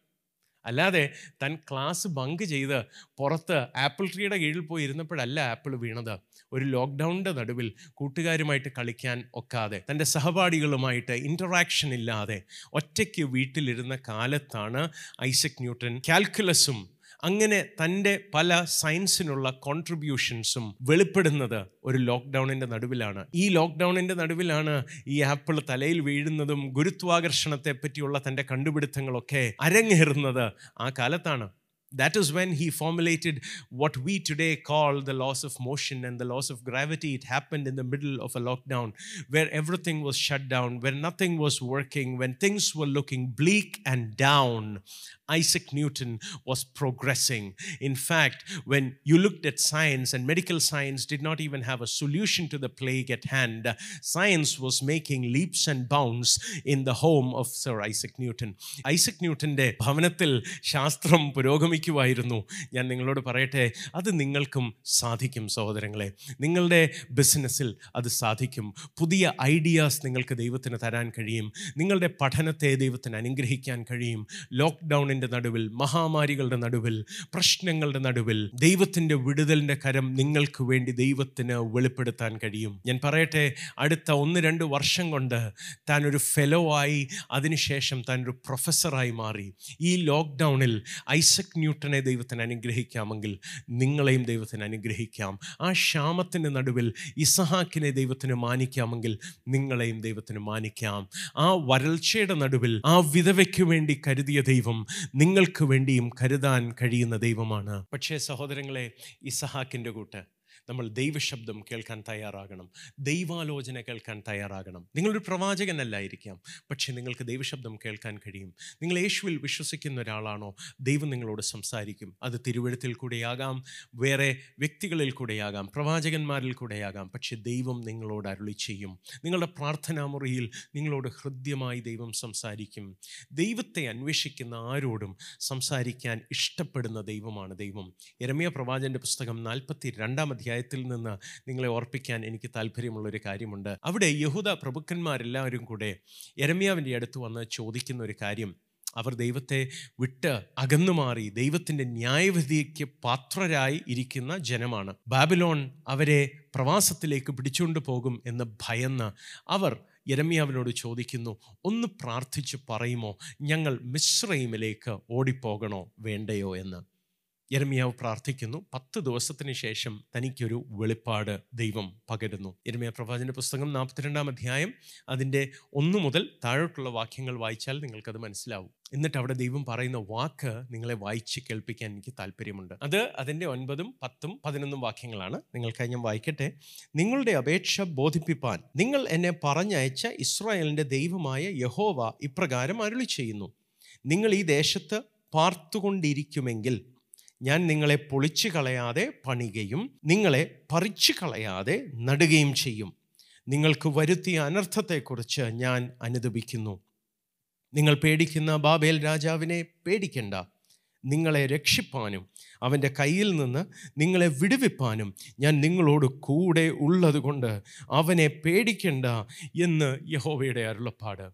അല്ലാതെ തൻ ക്ലാസ് ബങ്ക് ചെയ്ത് പുറത്ത് ആപ്പിൾ ട്രീയുടെ കീഴിൽ പോയി ഇരുന്നപ്പോഴല്ല ആപ്പിൾ വീണത്. ഒരു ലോക്ക്ഡൗണിന്റെ നടുവിൽ കൂട്ടുകാരുമായിട്ട് കളിക്കാൻ ഒക്കാതെ തന്റെ സഹപാഠികളുമായിട്ട് ഇന്ററാക്ഷൻ ഇല്ലാതെ ഒറ്റയ്ക്ക് വീട്ടിലിരുന്ന കാലത്താണ് ഐസക് ന്യൂട്ടൻ കാൽക്കുലസും അങ്ങനെ തൻ്റെ പല സയൻസിനുള്ള കോൺട്രിബ്യൂഷൻസും വെളിപ്പെടുന്നത് ഒരു ലോക്ക്ഡൗണിൻ്റെ നടുവിലാണ് ഈ ലോക്ക്ഡൗണിൻ്റെ നടുവിലാണ് ഈ ആപ്പിൾ തലയിൽ വീഴുന്നതും ഗുരുത്വാകർഷണത്തെ പറ്റിയുള്ള തൻ്റെ കണ്ടുപിടുത്തങ്ങളൊക്കെ അരങ്ങേറുന്നത് ആ കാലത്താണ് That is when he formulated what we today call the laws of motion and the laws of gravity. It happened in the middle of a lockdown where everything was shut down, where nothing was working, when things were looking bleak and down. Isaac Newton was progressing. In fact, when you looked at science, and medical science did not even have a solution to the plague at hand, science was making leaps and bounds in the home of Sir Isaac Newton. Isaac ന്യൂട്ടൻ്റെ ഭവനത്തിൽ ശാസ്ത്രം പുരോഗമിക്കുമായിരുന്നു ഞാൻ നിങ്ങളോട് പറയട്ടെ അത് നിങ്ങൾക്കും സാധിക്കും സഹോദരങ്ങളെ നിങ്ങളുടെ ബിസിനസ്സിൽ അത് സാധിക്കും പുതിയ ഐഡിയാസ് നിങ്ങൾക്ക് ദൈവത്തിന് തരാൻ കഴിയും നിങ്ങളുടെ പഠനത്തെ ദൈവത്തിന് അനുഗ്രഹിക്കാൻ കഴിയും ലോക്ക്ഡൗണിന്റെ നടുവിൽ മഹാമാരികളുടെ നടുവിൽ പ്രശ്നങ്ങളുടെ നടുവിൽ ദൈവത്തിന്റെ വിടുതലിന്റെ കരം നിങ്ങൾക്ക് വേണ്ടി ദൈവത്തിന് വെളിപ്പെടുത്താൻ കഴിയും. ഞാൻ പറയട്ടെ അടുത്ത ഒന്ന് രണ്ട് വർഷം കൊണ്ട് താൻ ഒരു ഫെലോ ആയി അതിനുശേഷം താൻ ഒരു പ്രൊഫസറായി മാറി. ഈ ലോക്ക്ഡൗണിൽ ഐസക് ന്യൂട്ടനെ ദൈവത്തിന് അനുഗ്രഹിക്കാമെങ്കിൽ നിങ്ങളെയും ദൈവത്തിന് അനുഗ്രഹിക്കാം. ആ ക്ഷാമത്തിന്റെ നടുവിൽ ഇസഹാക്കിനെ ദൈവത്തിന് മാനിക്കാമെങ്കിൽ നിങ്ങളെയും ദൈവത്തിന് മാനിക്കാം. ആ വരൾച്ചയുടെ നടുവിൽ ആ വിധവയ്ക്ക് വേണ്ടി കരുതിയ ദൈവം നിങ്ങൾക്ക് വേണ്ടിയും കരുതാൻ കഴിയുന്ന ദൈവമാണ്. പക്ഷേ സഹോദരങ്ങളെ ഇസഹാക്കിന്റെ കൂട്ട് നമ്മൾ ദൈവശബ്ദം കേൾക്കാൻ തയ്യാറാകണം. ദൈവാലോചന കേൾക്കാൻ തയ്യാറാകണം. നിങ്ങളൊരു പ്രവാചകനല്ലായിരിക്കാം പക്ഷേ നിങ്ങൾക്ക് ദൈവശബ്ദം കേൾക്കാൻ കഴിയും. നിങ്ങൾ യേശുവിൽ വിശ്വസിക്കുന്ന ഒരാളാണോ? ദൈവം നിങ്ങളോട് സംസാരിക്കും. അത് തിരുവഴുത്തിൽ കൂടെയാകാം വേറെ വ്യക്തികളിൽ കൂടെയാകാം പ്രവാചകന്മാരിൽ കൂടെയാകാം. പക്ഷേ ദൈവം നിങ്ങളോട് അരുളി ചെയ്യും. നിങ്ങളുടെ പ്രാർത്ഥനാ മുറിയിൽ നിങ്ങളോട് ഹൃദ്യമായി ദൈവം സംസാരിക്കും. ദൈവത്തെ അന്വേഷിക്കുന്ന ആരോടും സംസാരിക്കാൻ ഇഷ്ടപ്പെടുന്ന ദൈവമാണ് ദൈവം. യരമിയ പ്രവാചന്റെ പുസ്തകം നാൽപ്പത്തി രണ്ടാം അധ്യായത്തിൽ നിന്ന് നിങ്ങളെ ഓർപ്പിക്കാൻ എനിക്ക് താല്പര്യമുള്ളൊരു കാര്യമുണ്ട്. അവിടെ യഹൂദ പ്രഭുക്കന്മാരെല്ലാവരും കൂടെ എരമ്യാവിന്റെ അടുത്ത് വന്ന് ചോദിക്കുന്ന ഒരു കാര്യം. അവർ ദൈവത്തെ വിട്ട് അകന്നു മാറി ദൈവത്തിന്റെ ന്യായവിധിക്ക് പാത്രരായി ഇരിക്കുന്ന ജനമാണ്. ബാബിലോൺ അവരെ പ്രവാസത്തിലേക്ക് പിടിച്ചുകൊണ്ട് പോകും എന്ന് ഭയന്ന് അവർ യരമ്യാവിനോട് ചോദിക്കുന്നു ഒന്ന് പ്രാർത്ഥിച്ച് പറയുമോ? ഞങ്ങൾ മിശ്രൈമിലേക്ക് ഓടിപ്പോകണോ? വേണ്ടയോ? എന്ന്. യരമിയാവ് പ്രാർത്ഥിക്കുന്നു. പത്ത് ദിവസത്തിന് ശേഷം തനിക്കൊരു വെളിപ്പാട് ദൈവം പകരുന്നു. യരമിയ പ്രവാചന പുസ്തകം നാൽപ്പത്തിരണ്ടാം അധ്യായം അതിന്റെ ഒന്നു മുതൽ താഴോട്ടുള്ള വാക്യങ്ങൾ വായിച്ചാൽ നിങ്ങൾക്കത് മനസ്സിലാവും. എന്നിട്ട് അവിടെ ദൈവം പറയുന്ന വാക്ക് നിങ്ങളെ വായിച്ച് കേൾപ്പിക്കാൻ എനിക്ക് താല്പര്യമുണ്ട് അത് അതിന്റെ ഒൻപതും പത്തും പതിനൊന്നും വാക്യങ്ങളാണ്. നിങ്ങൾക്കായി ഞാൻ വായിക്കട്ടെ. നിങ്ങളുടെ അപേക്ഷ ബോധിപ്പിപ്പാൻ നിങ്ങൾ എന്നെ പറഞ്ഞയച്ച ഇസ്രായേലിന്റെ ദൈവമായ യഹോവ ഇപ്രകാരം അരുളി ചെയ്യുന്നു നിങ്ങൾ ഈ ദേശത്ത് പാർത്തുകൊണ്ടിരിക്കുമെങ്കിൽ ഞാൻ നിങ്ങളെ പൊളിച്ചു കളയാതെ പണികയും നിങ്ങളെ പറിച്ചു കളയാതെ നടുകയും ചെയ്യും. നിങ്ങൾക്ക് വരുത്തിയ അനർത്ഥത്തെക്കുറിച്ച് ഞാൻ അനുദപിക്കുന്നു. നിങ്ങൾ പേടിക്കുന്ന ബാബേൽ രാജാവിനെ പേടിക്കണ്ട. നിങ്ങളെ രക്ഷിപ്പാനും അവന്റെ കയ്യിൽ നിന്ന് നിങ്ങളെ വിടുവിപ്പാനും ഞാൻ നിങ്ങളോട് കൂടെ ഉള്ളതുകൊണ്ട് അവനെ പേടിക്കണ്ട എന്ന് യഹോവയുടെ അരുളപ്പാട്.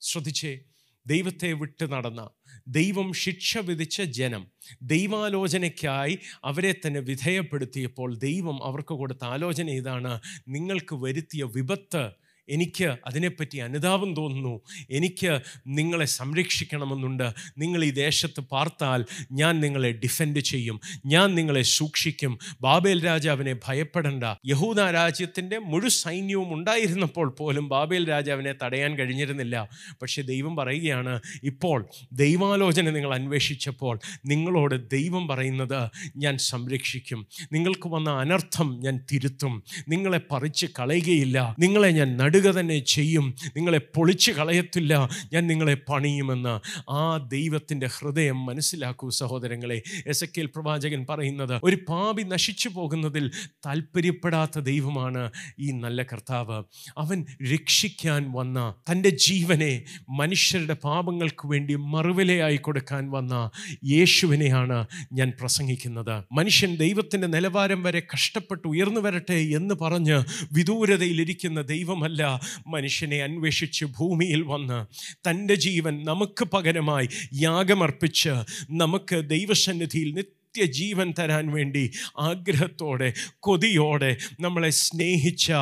ശ്രദ്ധിച്ചേ ദൈവത്തെ വിട്ട് നടന്ന ദൈവം ശിക്ഷ വിധിച്ച ജനം ദൈവാലോചനയ്ക്കായി അവരെ തന്നെ വിധേയപ്പെടുത്തിയപ്പോൾ ദൈവം അവർക്ക് കൊടുത്ത ആലോചന ഇതാണ് നിങ്ങൾക്ക് വരുത്തിയ വിപത്ത് എനിക്ക് അതിനെപ്പറ്റി അനുതാപം തോന്നുന്നു. എനിക്ക് നിങ്ങളെ സംരക്ഷിക്കണമെന്നുണ്ട്. നിങ്ങൾ ഈ ദേശത്ത് പാർത്താൽ ഞാൻ നിങ്ങളെ ഡിഫെൻഡ് ചെയ്യും. ഞാൻ നിങ്ങളെ സൂക്ഷിക്കും. ബാബേൽ രാജാവിനെ ഭയപ്പെടേണ്ട. യഹൂദ രാജ്യത്തിന്റെ മുഴു സൈന്യവും ഉണ്ടായിരുന്നപ്പോൾ പോലും ബാബേൽ രാജാവിനെ തടയാൻ കഴിഞ്ഞിരുന്നില്ല. പക്ഷേ ദൈവം പറയുകയാണ് ഇപ്പോൾ ദൈവാലോചന നിങ്ങൾ അന്വേഷിച്ചപ്പോൾ നിങ്ങളോട് ദൈവം പറയുന്നത് ഞാൻ സംരക്ഷിക്കും. നിങ്ങൾക്ക് വന്ന അനർത്ഥം ഞാൻ തിരുത്തും. നിങ്ങളെ പറിച്ച് കളയുകയില്ല. നിങ്ങളെ ഞാൻ നടുക തന്നെ ചെയ്യും. നിങ്ങളെ പൊളിച്ച് കളയത്തില്ല. ഞാൻ നിങ്ങളെ പണിയുമെന്ന് ആ ദൈവത്തിന്റെ ഹൃദയം മനസ്സിലാക്കൂ സഹോദരങ്ങളെ. എസ് എ പ്രവാചകൻ പറയുന്നത് ഒരു പാപി നശിച്ചു പോകുന്നതിൽ താല്പര്യപ്പെടാത്ത ദൈവമാണ് ഈ നല്ല കർത്താവ്. അവൻ രക്ഷിക്കാൻ വന്ന തന്റെ ജീവനെ മനുഷ്യരുടെ പാപങ്ങൾക്ക് വേണ്ടി മറുവിലയായി കൊടുക്കാൻ വന്ന യേശുവിനെയാണ് ഞാൻ പ്രസംഗിക്കുന്നത്. മനുഷ്യൻ ദൈവത്തിന്റെ നിലവാരം വരെ കഷ്ടപ്പെട്ട് ഉയർന്നു വരട്ടെ എന്ന് പറഞ്ഞ് വിദൂരതയിലിരിക്കുന്ന ദൈവമല്ല മനുഷ്യനെ അന്വേഷിച്ച് ഭൂമിയിൽ വന്ന് തന്റെ ജീവൻ നമുക്ക് പകരമായി യാഗമർപ്പിച്ച് നമുക്ക് ദൈവസന്നിധിയിൽ നിത്യ നിത്യജീവൻ തരാൻ വേണ്ടി ആഗ്രഹത്തോടെ കൊതിയോടെ നമ്മളെ സ്നേഹിച്ച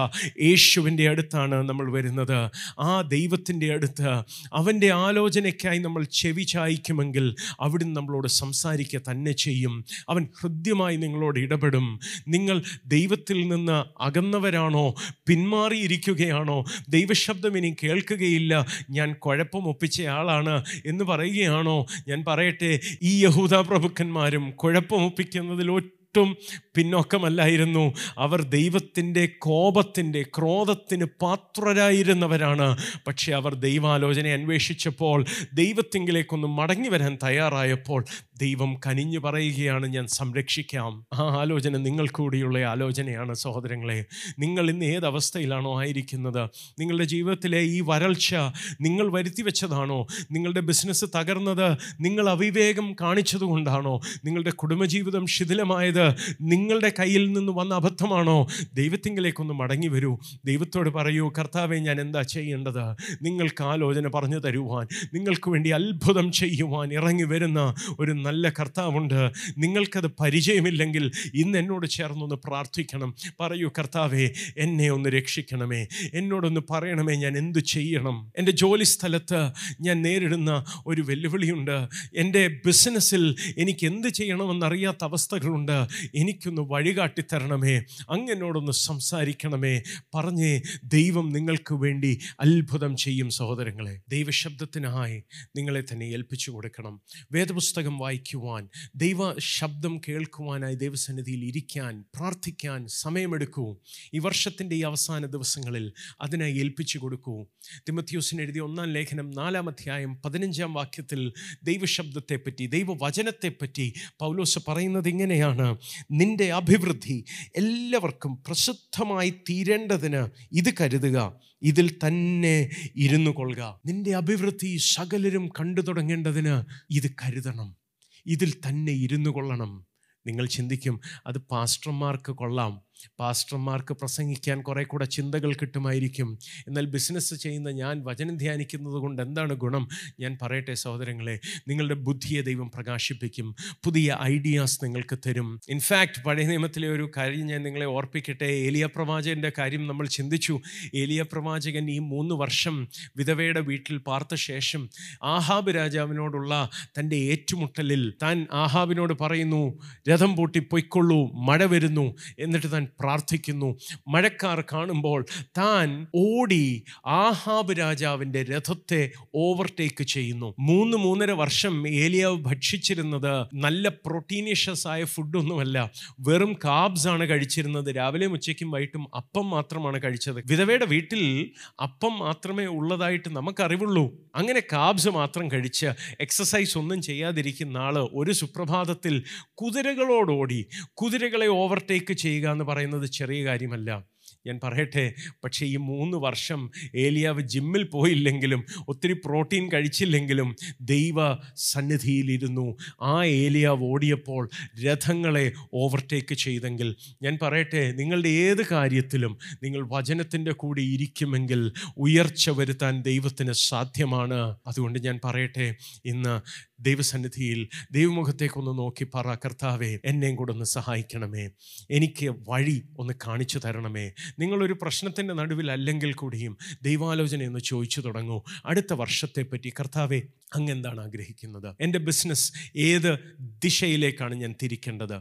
യേശുവിന്റെ അടുത്താണ് നമ്മൾ വരുന്നത്. ആ ദൈവത്തിന്റെ അടുത്ത് അവന്റെ ആലോചനയ്ക്കായി നമ്മൾ ചെവി ചായ്ക്കുമെങ്കിൽ അവിടുന്ന് നമ്മളോട് സംസാരിക്കുക തന്നെ ചെയ്യും. അവൻ ഹൃദ്യമായി നിങ്ങളോട് ഇടപെടും. നിങ്ങൾ ദൈവത്തിൽ നിന്ന് അകന്നവരാണോ? പിന്മാറിയിരിക്കുകയാണോ? ദൈവശബ്ദം ഇനി കേൾക്കുകയില്ല. ഞാൻ കുഴപ്പം ഒപ്പിച്ചയാളാണ് എന്ന് പറയുകയാണോ? ഞാൻ പറയട്ടെ ഈ യഹൂദ പ്രഭുക്കന്മാരും കുഴപ്പമൊപ്പിക്കുന്നതിൽ ഒട്ടും പിന്നോക്കമല്ലായിരുന്നു. അവർ ദൈവത്തിന്റെ കോപത്തിന്റെ ക്രോധത്തിന് പാത്രരായിരുന്നവരാണ്. പക്ഷേ അവർ ദൈവാലോചന അന്വേഷിച്ചപ്പോൾ ദൈവത്തിങ്കിലേക്കൊന്ന് മടങ്ങി വരാൻ തയ്യാറായപ്പോൾ ദൈവം കനിഞ്ഞു പറയുകയാണ് ഞാൻ സംരക്ഷിക്കാം. ആ ആലോചന നിങ്ങൾ കൂടിയുള്ള ആലോചനയാണ് സഹോദരങ്ങളെ. നിങ്ങൾ ഇന്ന് ഏത് ആയിരിക്കുന്നത്? നിങ്ങളുടെ ജീവിതത്തിലെ ഈ വരൾച്ച നിങ്ങൾ വരുത്തി വെച്ചതാണോ നിങ്ങളുടെ ബിസിനസ് തകർന്നത് നിങ്ങൾ അവിവേകം കാണിച്ചതുകൊണ്ടാണോ? നിങ്ങളുടെ കുടുംബജീവിതം ശിഥിലമായത് നിങ്ങളുടെ കയ്യിൽ നിന്ന് വന്ന അബദ്ധമാണോ? ദൈവത്തിങ്കിലേക്കൊന്ന് മടങ്ങി വരൂ ദൈവത്തോട് പറയൂ കർത്താവെ ഞാൻ എന്താ ചെയ്യേണ്ടത്? നിങ്ങൾക്ക് ആലോചന പറഞ്ഞു തരുവാൻ നിങ്ങൾക്ക് വേണ്ടി അത്ഭുതം ചെയ്യുവാൻ ഇറങ്ങി വരുന്ന ഒരു നല്ല കർത്താവുണ്ട്. നിങ്ങൾക്കത് പരിചയമില്ലെങ്കിൽ ഇന്ന് എന്നോട് ചേർന്നൊന്ന് പ്രാർത്ഥിക്കണം. പറയൂ കർത്താവേ എന്നെ ഒന്ന് രക്ഷിക്കണമേ. എന്നോടൊന്ന് പറയണമേ ഞാൻ എന്തു ചെയ്യണം? എന്റെ ജോലി സ്ഥലത്ത് ഞാൻ നേരിടുന്ന ഒരു വെല്ലുവിളിയുണ്ട്. എന്റെ ബിസിനസ്സിൽ എനിക്ക് എന്ത് ചെയ്യണമെന്നറിയാത്ത അവസ്ഥകളുണ്ട്. എനിക്കൊന്ന് വഴികാട്ടിത്തരണമേ. അങ്ങനോടൊന്ന് സംസാരിക്കണമേ. പറഞ്ഞേ ദൈവം നിങ്ങൾക്ക് വേണ്ടി അത്ഭുതം ചെയ്യും സഹോദരങ്ങളെ. ദൈവശബ്ദത്തിനായി നിങ്ങളെ തന്നെ ഏൽപ്പിച്ചു കൊടുക്കണം. വേദപുസ്തകം വായിക്കുവാൻ ദൈവ ശബ്ദം കേൾക്കുവാനായി ദൈവസന്നിധിയിൽ ഇരിക്കാൻ പ്രാർത്ഥിക്കാൻ സമയമെടുക്കൂ. ഈ വർഷത്തിന്റെ ഈ അവസാന ദിവസങ്ങളിൽ അതിനായി ഏൽപ്പിച്ചു കൊടുക്കൂ. തിമത്യൂസിന് എഴുതിയ ഒന്നാം ലേഖനം നാലാം അധ്യായം പതിനഞ്ചാം വാക്യത്തിൽ ദൈവശബ്ദത്തെപ്പറ്റി ദൈവവചനത്തെപ്പറ്റി പൗലോസ് പറയുന്നത് ഇങ്ങനെയാണ്. നിന്റെ അഭിവൃദ്ധി എല്ലാവർക്കും പ്രസിദ്ധമായി തീരേണ്ടതിന് ഇത് കരുതുക ഇതിൽ തന്നെ ഇരുന്നു കൊള്ളുക നിന്റെ അഭിവൃദ്ധി സകലരും കണ്ടു തുടങ്ങേണ്ടതിന് ഇത് കരുതണം. ഇതിൽ തന്നെ ഇരുന്നു കൊള്ളണം. നിങ്ങൾ ചിന്തിക്കും അത് പാസ്റ്റർമാർക്ക് കൊള്ളാം. പാസ്റ്റർമാർക്ക് പ്രസംഗിക്കാൻ കുറേ കൂടെ ചിന്തകൾ കിട്ടുമായിരിക്കും. എന്നാൽ ബിസിനസ് ചെയ്യുന്ന ഞാൻ വചനം ധ്യാനിക്കുന്നത് കൊണ്ട് എന്താണ് ഗുണം? ഞാൻ പറയട്ടെ സഹോദരങ്ങളെ നിങ്ങളുടെ ബുദ്ധിയെ ദൈവം പ്രകാശിപ്പിക്കും. പുതിയ ഐഡിയാസ് നിങ്ങൾക്ക് തരും. ഇൻഫാക്റ്റ് പഴയ നിയമത്തിലെ ഒരു കാര്യം ഞാൻ നിങ്ങളെ ഓർപ്പിക്കട്ടെ. ഏലിയ പ്രവാചകന്റെ കാര്യം നമ്മൾ ചിന്തിച്ചു. ഏലിയ പ്രവാചകൻ ഈ മൂന്ന് വർഷം വിധവയുടെ വീട്ടിൽ പാർത്ത ശേഷം ആഹാബ് രാജാവിനോടുള്ള തന്റെ ഏറ്റുമുട്ടലിൽ താൻ ആഹാബിനോട് പറയുന്നു രഥം പൂട്ടി പൊയ്ക്കൊള്ളൂ മഴ വരുന്നു എന്നിട്ട് താൻ പ്രാർത്ഥിക്കുന്നു. മഴക്കാർ കാണുമ്പോൾ താൻ ഓടി ആഹാബ് രാജാവിന്റെ രഥത്തെ ഓവർടേക്ക് ചെയ്യുന്നു. മൂന്ന് മൂന്നര വർഷം ഏലിയാവ് ഭക്ഷിച്ചിരുന്നത് നല്ല പ്രോട്ടീനിഷ്യസ് ആയ ഫുഡൊന്നുമല്ല വെറും കാബ്സ് ആണ് കഴിച്ചിരുന്നത്. രാവിലെ ഉച്ചയ്ക്കും വൈകിട്ടും അപ്പം മാത്രമാണ് കഴിച്ചത്. വിധവയുടെ വീട്ടിൽ അപ്പം മാത്രമേ ഉള്ളതായിട്ട് നമുക്കറിവുള്ളൂ. അങ്ങനെ കാബ്സ് മാത്രം കഴിച്ച് എക്സസൈസ് ഒന്നും ചെയ്യാതിരിക്കുന്ന ആൾ ഒരു സുപ്രഭാതത്തിൽ കുതിരകളോടോടി കുതിരകളെ ഓവർടേക്ക് ചെയ്യുക എന്ന് പറയുന്നത് ചെറിയ കാര്യമല്ല. ഞാൻ പറയട്ടെ പക്ഷേ ഈ മൂന്ന് വർഷം ഏലിയാവ് ജിമ്മിൽ പോയില്ലെങ്കിലും ഒത്തിരി പ്രോട്ടീൻ കഴിച്ചില്ലെങ്കിലും ദൈവ സന്നിധിയിലിരുന്നു. ആ ഏലിയാവ് ഓടിയപ്പോൾ രഥങ്ങളെ ഓവർടേക്ക് ചെയ്തെങ്കിൽ ഞാൻ പറയട്ടെ നിങ്ങളുടെ ഏത് കാര്യത്തിലും നിങ്ങൾ വചനത്തിന്റെ കൂടെ ഇരിക്കുമെങ്കിൽ ഉയർച്ച വരുത്താൻ ദൈവത്തിന് സാധ്യമാണ്. അതുകൊണ്ട് ഞാൻ പറയട്ടെ ഇന്ന് ദൈവസന്നിധിയിൽ ദൈവമുഖത്തേക്കൊന്ന് നോക്കി പറ കർത്താവേ എന്നെയും കൂടെ ഒന്ന് സഹായിക്കണമേ. എനിക്ക് വഴി ഒന്ന് കാണിച്ചു തരണമേ. നിങ്ങളൊരു പ്രശ്നത്തിന്റെ നടുവിൽ അല്ലെങ്കിൽ കൂടിയും ദൈവാലോചന ഒന്ന് ചോദിച്ചു തുടങ്ങൂ. അടുത്ത വർഷത്തെ വർഷത്തെപ്പറ്റി കർത്താവെ അങ്ങെന്താണ് ആഗ്രഹിക്കുന്നത്? എന്റെ ബിസിനസ് ഏത് ദിശയിലേക്കാണ് ഞാൻ തിരിക്കേണ്ടത്?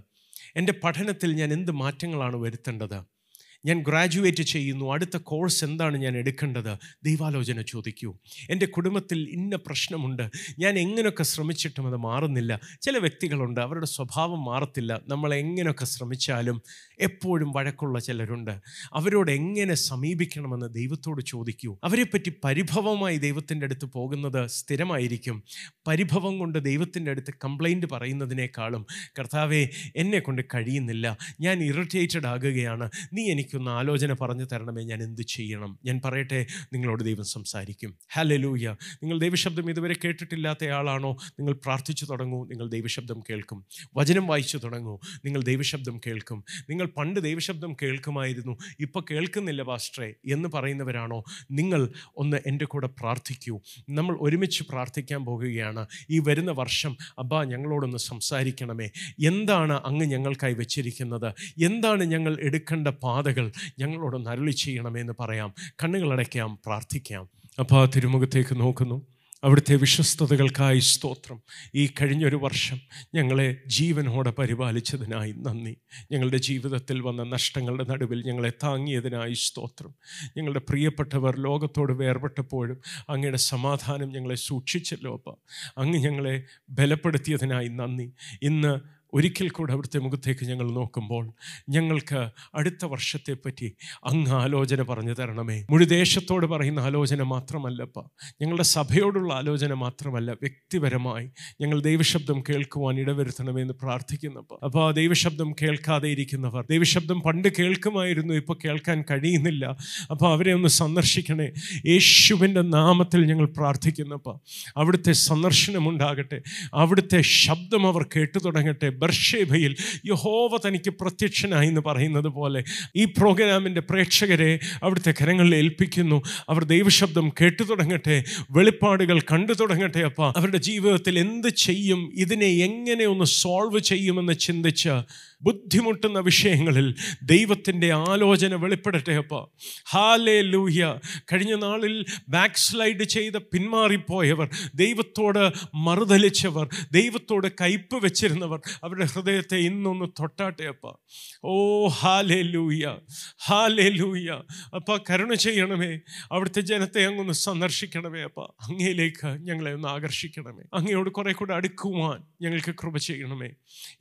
എന്റെ പഠനത്തിൽ ഞാൻ എന്ത് മാറ്റങ്ങളാണ് വരുത്തേണ്ടത്? ഞാൻ ഗ്രാജുവേറ്റ് ചെയ്യുന്നു. അടുത്ത കോഴ്സ് എന്താണ് ഞാൻ എടുക്കേണ്ടത്? ദൈവാലോചന ചോദിക്കൂ. എന്റെ കുടുംബത്തിൽ ഇന്ന പ്രശ്നമുണ്ട്. ഞാൻ എങ്ങനെയൊക്കെ ശ്രമിച്ചിട്ടും അത് മാറുന്നില്ല. ചില വ്യക്തികളുണ്ട് അവരുടെ സ്വഭാവം മാറത്തില്ല. നമ്മൾ എങ്ങനെയൊക്കെ ശ്രമിച്ചാലും എപ്പോഴും വഴക്കുള്ള ചിലരുണ്ട്. അവരോട് എങ്ങനെ സമീപിക്കണമെന്ന് ദൈവത്തോട് ചോദിക്കൂ. അവരെപ്പറ്റി പരിഭവമായി ദൈവത്തിന്റെ അടുത്ത് പോകുന്നത് സ്ഥിരമായിരിക്കും. പരിഭവം കൊണ്ട് ദൈവത്തിന്റെ അടുത്ത് കംപ്ലൈന്റ് പറയുന്നതിനേക്കാളും കർത്താവെ എന്നെ കൊണ്ട് കഴിയുന്നില്ല. ഞാൻ ഇറിറ്റേറ്റഡ് ആകുകയാണ്. നീ എനിക്കൊന്ന് ആലോചന പറഞ്ഞു തരണമേ ഞാൻ എന്ത് ചെയ്യണം? ഞാൻ പറയട്ടെ നിങ്ങളോട് ദൈവം സംസാരിക്കും. ഹലലൂയ നിങ്ങൾ ദൈവശബ്ദം ഇതുവരെ കേട്ടിട്ടില്ലാത്ത ആളാണോ നിങ്ങൾ പ്രാർത്ഥിച്ചു തുടങ്ങൂ നിങ്ങൾ ദൈവശബ്ദം കേൾക്കും. വചനം വായിച്ചു തുടങ്ങൂ നിങ്ങൾ ദൈവശബ്ദം കേൾക്കും. നിങ്ങൾ പണ്ട് ദൈവശബ്ദം കേൾക്കുമായിരുന്നു ഇപ്പോൾ കേൾക്കുന്നില്ല പാസ്റ്ററെ എന്ന് പറയുന്നവരാണോ? നിങ്ങൾ ഒന്ന് എന്റെ കൂടെ പ്രാർത്ഥിക്കൂ. നമ്മൾ ഒരുമിച്ച് പ്രാർത്ഥിക്കാൻ പോകുകയാണ്. ഈ വരുന്ന വർഷം അബ്ബാ ഞങ്ങളോടൊന്ന് സംസാരിക്കണമേ. എന്താണ് അങ്ങ് ഞങ്ങൾക്കായി വെച്ചിരിക്കുന്നത്? എന്താണ് ഞങ്ങൾ എടുക്കേണ്ട പാതകൾ? ഞങ്ങളോടൊന്ന് അരുളി ചെയ്യണമെന്ന് പറയാം. കണ്ണുകളടയ്ക്കാം പ്രാർത്ഥിക്കാം. അപ്പോൾ ആ തിരുമുഖത്തേക്ക് നോക്കുന്നു. അവിടുത്തെ വിശ്വസ്തതകൾക്കായി സ്തോത്രം. ഈ കഴിഞ്ഞൊരു വർഷം ഞങ്ങളെ ജീവനോടെ പരിപാലിച്ചതിനായി നന്ദി. ഞങ്ങളുടെ ജീവിതത്തിൽ വന്ന നഷ്ടങ്ങളുടെ നടുവിൽ ഞങ്ങളെ താങ്ങിയതിനായി സ്തോത്രം. ഞങ്ങളുടെ പ്രിയപ്പെട്ടവർ ലോകത്തോട് വേർപെട്ടപ്പോഴും അങ്ങയുടെ സമാധാനം ഞങ്ങളെ സൂക്ഷിച്ചല്ലോ അപ്പ. അങ്ങ് ഞങ്ങളെ ബലപ്പെടുത്തിയതിനായി നന്ദി. ഇന്ന് ഒരിക്കൽ കൂടെ അവിടുത്തെ മുഖത്തേക്ക് ഞങ്ങൾ നോക്കുമ്പോൾ ഞങ്ങൾക്ക് അടുത്ത വർഷത്തെപ്പറ്റി അങ്ങ് ആലോചന പറഞ്ഞു തരണമേ. മുഴുദേശത്തോട് പറയുന്ന ആലോചന മാത്രമല്ലപ്പ. ഞങ്ങളുടെ സഭയോടുള്ള ആലോചന മാത്രമല്ല വ്യക്തിപരമായി ഞങ്ങൾ ദൈവശബ്ദം കേൾക്കുവാൻ ഇടവരുത്തണമേ എന്ന് പ്രാർത്ഥിക്കുന്നപ്പോൾ അപ്പോൾ ആ ദൈവശബ്ദം കേൾക്കാതെ ഇരിക്കുന്നവർ ദൈവശബ്ദം പണ്ട് കേൾക്കുമായിരുന്നു ഇപ്പോൾ കേൾക്കാൻ കഴിയുന്നില്ല. അപ്പോൾ അവരെ ഒന്ന് സന്ദർശിക്കണേ. യേശുവിന്റെ നാമത്തിൽ ഞങ്ങൾ പ്രാർത്ഥിക്കുന്നപ്പോൾ അവിടുത്തെ സന്ദർശനമുണ്ടാകട്ടെ. അവിടുത്തെ ശബ്ദം അവർ കേട്ടു തുടങ്ങട്ടെ. ബർഷേബയിൽ യഹോവ തനിക്ക് പ്രത്യക്ഷനായി എന്ന് പറയുന്നത് പോലെ ഈ പ്രോഗ്രാമിന്റെ പ്രേക്ഷകരെ അവിടുത്തെ കരങ്ങളിൽ ഏൽപ്പിക്കുന്നു. അവർ ദൈവശബ്ദം കേട്ടു തുടങ്ങട്ടെ വെളിപ്പാടുകൾ കണ്ടു തുടങ്ങട്ടെ അപ്പം. അവരുടെ ജീവിതത്തിൽ എന്ത് ചെയ്യും? ഇതിനെ എങ്ങനെ ഒന്ന് സോൾവ് ചെയ്യുമെന്ന് ചിന്തിച്ച് ബുദ്ധിമുട്ടുന്ന വിഷയങ്ങളിൽ ദൈവത്തിന്റെ ആലോചന വെളിപ്പെടട്ടെ അപ്പ. ഹാലേ ലൂഹ്യ കഴിഞ്ഞ നാളിൽ ബാക്ക് സ്ലൈഡ് ചെയ്ത് പിന്മാറിപ്പോയവർ ദൈവത്തോട് മറുതലിച്ചവർ ദൈവത്തോട് കയ്പ് വെച്ചിരുന്നവർ അവരുടെ ഹൃദയത്തെ ഇന്നൊന്ന് തൊട്ടാട്ടെ അപ്പ. ഓ ഹാലേ ലൂഹ്യ ഹാലേ ലൂഹ്യ അപ്പ കരുണ ചെയ്യണമേ. അവിടുത്തെ ജനത്തെ അങ്ങൊന്ന് സന്ദർശിക്കണമേ അപ്പ. അങ്ങയിലേക്ക് ഞങ്ങളെ ഒന്ന് ആകർഷിക്കണമേ. അങ്ങയോട് കുറെ കൂടെ അടുക്കുവാൻ ഞങ്ങൾക്ക് കൃപ ചെയ്യണമേ.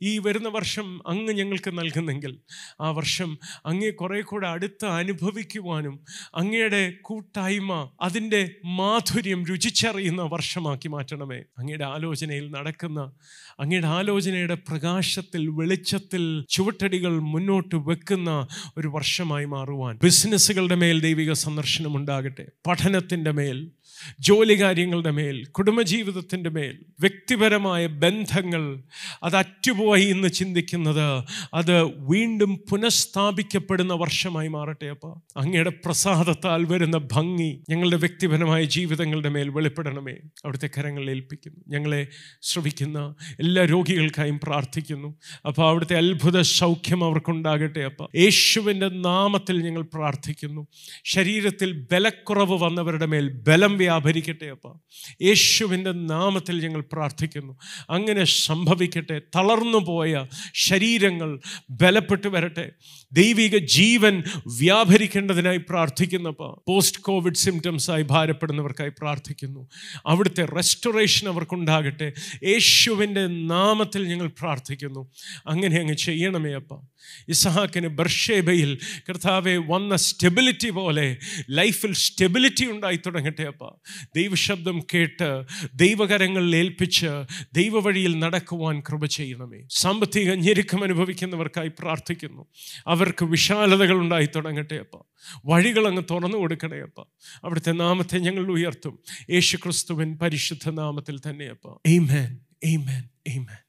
ഈ വരുന്ന വർഷം അങ്ങ് ഞങ്ങൾക്ക് നൽകുന്നെങ്കിൽ ആ വർഷം അങ്ങേ കുറെ കൂടെ അടുത്ത് അനുഭവിക്കുവാനും അങ്ങയുടെ കൂട്ടായ്മ അതിന്റെ മാധുര്യം രുചിച്ചറിയുന്ന വർഷമാക്കി മാറ്റണമേ. അങ്ങയുടെ ആലോചനയിൽ നടക്കുന്ന അങ്ങയുടെ ആലോചനയുടെ പ്രകാശത്തിൽ വെളിച്ചത്തിൽ ചുവട്ടടികൾ മുന്നോട്ട് വെക്കുന്ന ഒരു വർഷമായി മാറുവാൻ. ബിസിനസ്സുകളുടെ മേൽ ദൈവിക സന്ദർശനം ഉണ്ടാകട്ടെ. പഠനത്തിന്റെ മേൽ ജോലി കാര്യങ്ങളുടെ മേൽ കുടുംബജീവിതത്തിന്റെ മേൽ വ്യക്തിപരമായ ബന്ധങ്ങൾ അത് അറ്റുപോയി എന്ന് ചിന്തിക്കുന്നത് അത് വീണ്ടും പുനഃസ്ഥാപിക്കപ്പെടുന്ന വർഷമായി മാറട്ടെ അപ്പോൾ അങ്ങയുടെ പ്രസാദത്താൽ വരുന്ന ഭംഗി ഞങ്ങളുടെ വ്യക്തിപരമായ ജീവിതങ്ങളുടെ മേൽ വെളിപ്പെടണമേ. അവിടുത്തെ കരങ്ങളിൽ ഏൽപ്പിക്കുന്നു. ഞങ്ങളെ ശ്രവിക്കുന്ന എല്ലാ രോഗികൾക്കായും പ്രാർത്ഥിക്കുന്നു. അപ്പോൾ അവിടുത്തെ അത്ഭുത സൗഖ്യം അവർക്കുണ്ടാകട്ടെ അപ്പോൾ യേശുവിന്റെ നാമത്തിൽ ഞങ്ങൾ പ്രാർത്ഥിക്കുന്നു. ശരീരത്തിൽ ബലക്കുറവ് വന്നവരുടെ മേൽ ബലം വ്യാപരിക്കട്ടെ അപ്പ. യേശുവിന്റെ നാമത്തിൽ ഞങ്ങൾ പ്രാർത്ഥിക്കുന്നു. അങ്ങനെ സംഭവിക്കട്ടെ തളർന്നു പോയ ശരീരങ്ങൾ ബലപ്പെട്ടു വരട്ടെ. ദൈവിക ജീവൻ വ്യാപരിക്കേണ്ടതിനായി പ്രാർത്ഥിക്കുന്നപ്പോൾ പോസ്റ്റ് കോവിഡ് സിംറ്റംസായി ഭാരപ്പെടുന്നവർക്കായി പ്രാർത്ഥിക്കുന്നു. അവിടുത്തെ റെസ്റ്റോറേഷൻ അവർക്കുണ്ടാകട്ടെ. യേശുവിന്റെ നാമത്തിൽ ഞങ്ങൾ പ്രാർത്ഥിക്കുന്നു. അങ്ങനെ അങ്ങ് ചെയ്യണമേ അപ്പ. ഇസഹാക്കിന് ബർഷേബയിൽ കർത്താവെ വന്ന സ്റ്റെബിലിറ്റി പോലെ ലൈഫിൽ സ്റ്റെബിലിറ്റി ഉണ്ടായി തുടങ്ങട്ടെ അപ്പ. ദൈവശബ്ദം കേട്ട് ദൈവകരങ്ങളിൽ ഏൽപ്പിച്ച് ദൈവവഴിയിൽ നടക്കുവാൻ കൃപ ചെയ്യണമേ. സാമ്പത്തിക ഞെരുക്കം അനുഭവിക്കുന്നവർക്കായി പ്രാർത്ഥിക്കുന്നു. അവർക്ക് വിശാലതകൾ ഉണ്ടായി തുടങ്ങട്ടെ അപ്പ. വഴികൾ അങ്ങ് തുറന്നു കൊടുക്കണേ അപ്പ. അവിടുത്തെ നാമത്തെ ഞങ്ങൾ ഉയർത്തും. യേശു ക്രിസ്തുവിൻ പരിശുദ്ധ നാമത്തിൽ തന്നെ അപ്പ. Amen amen amen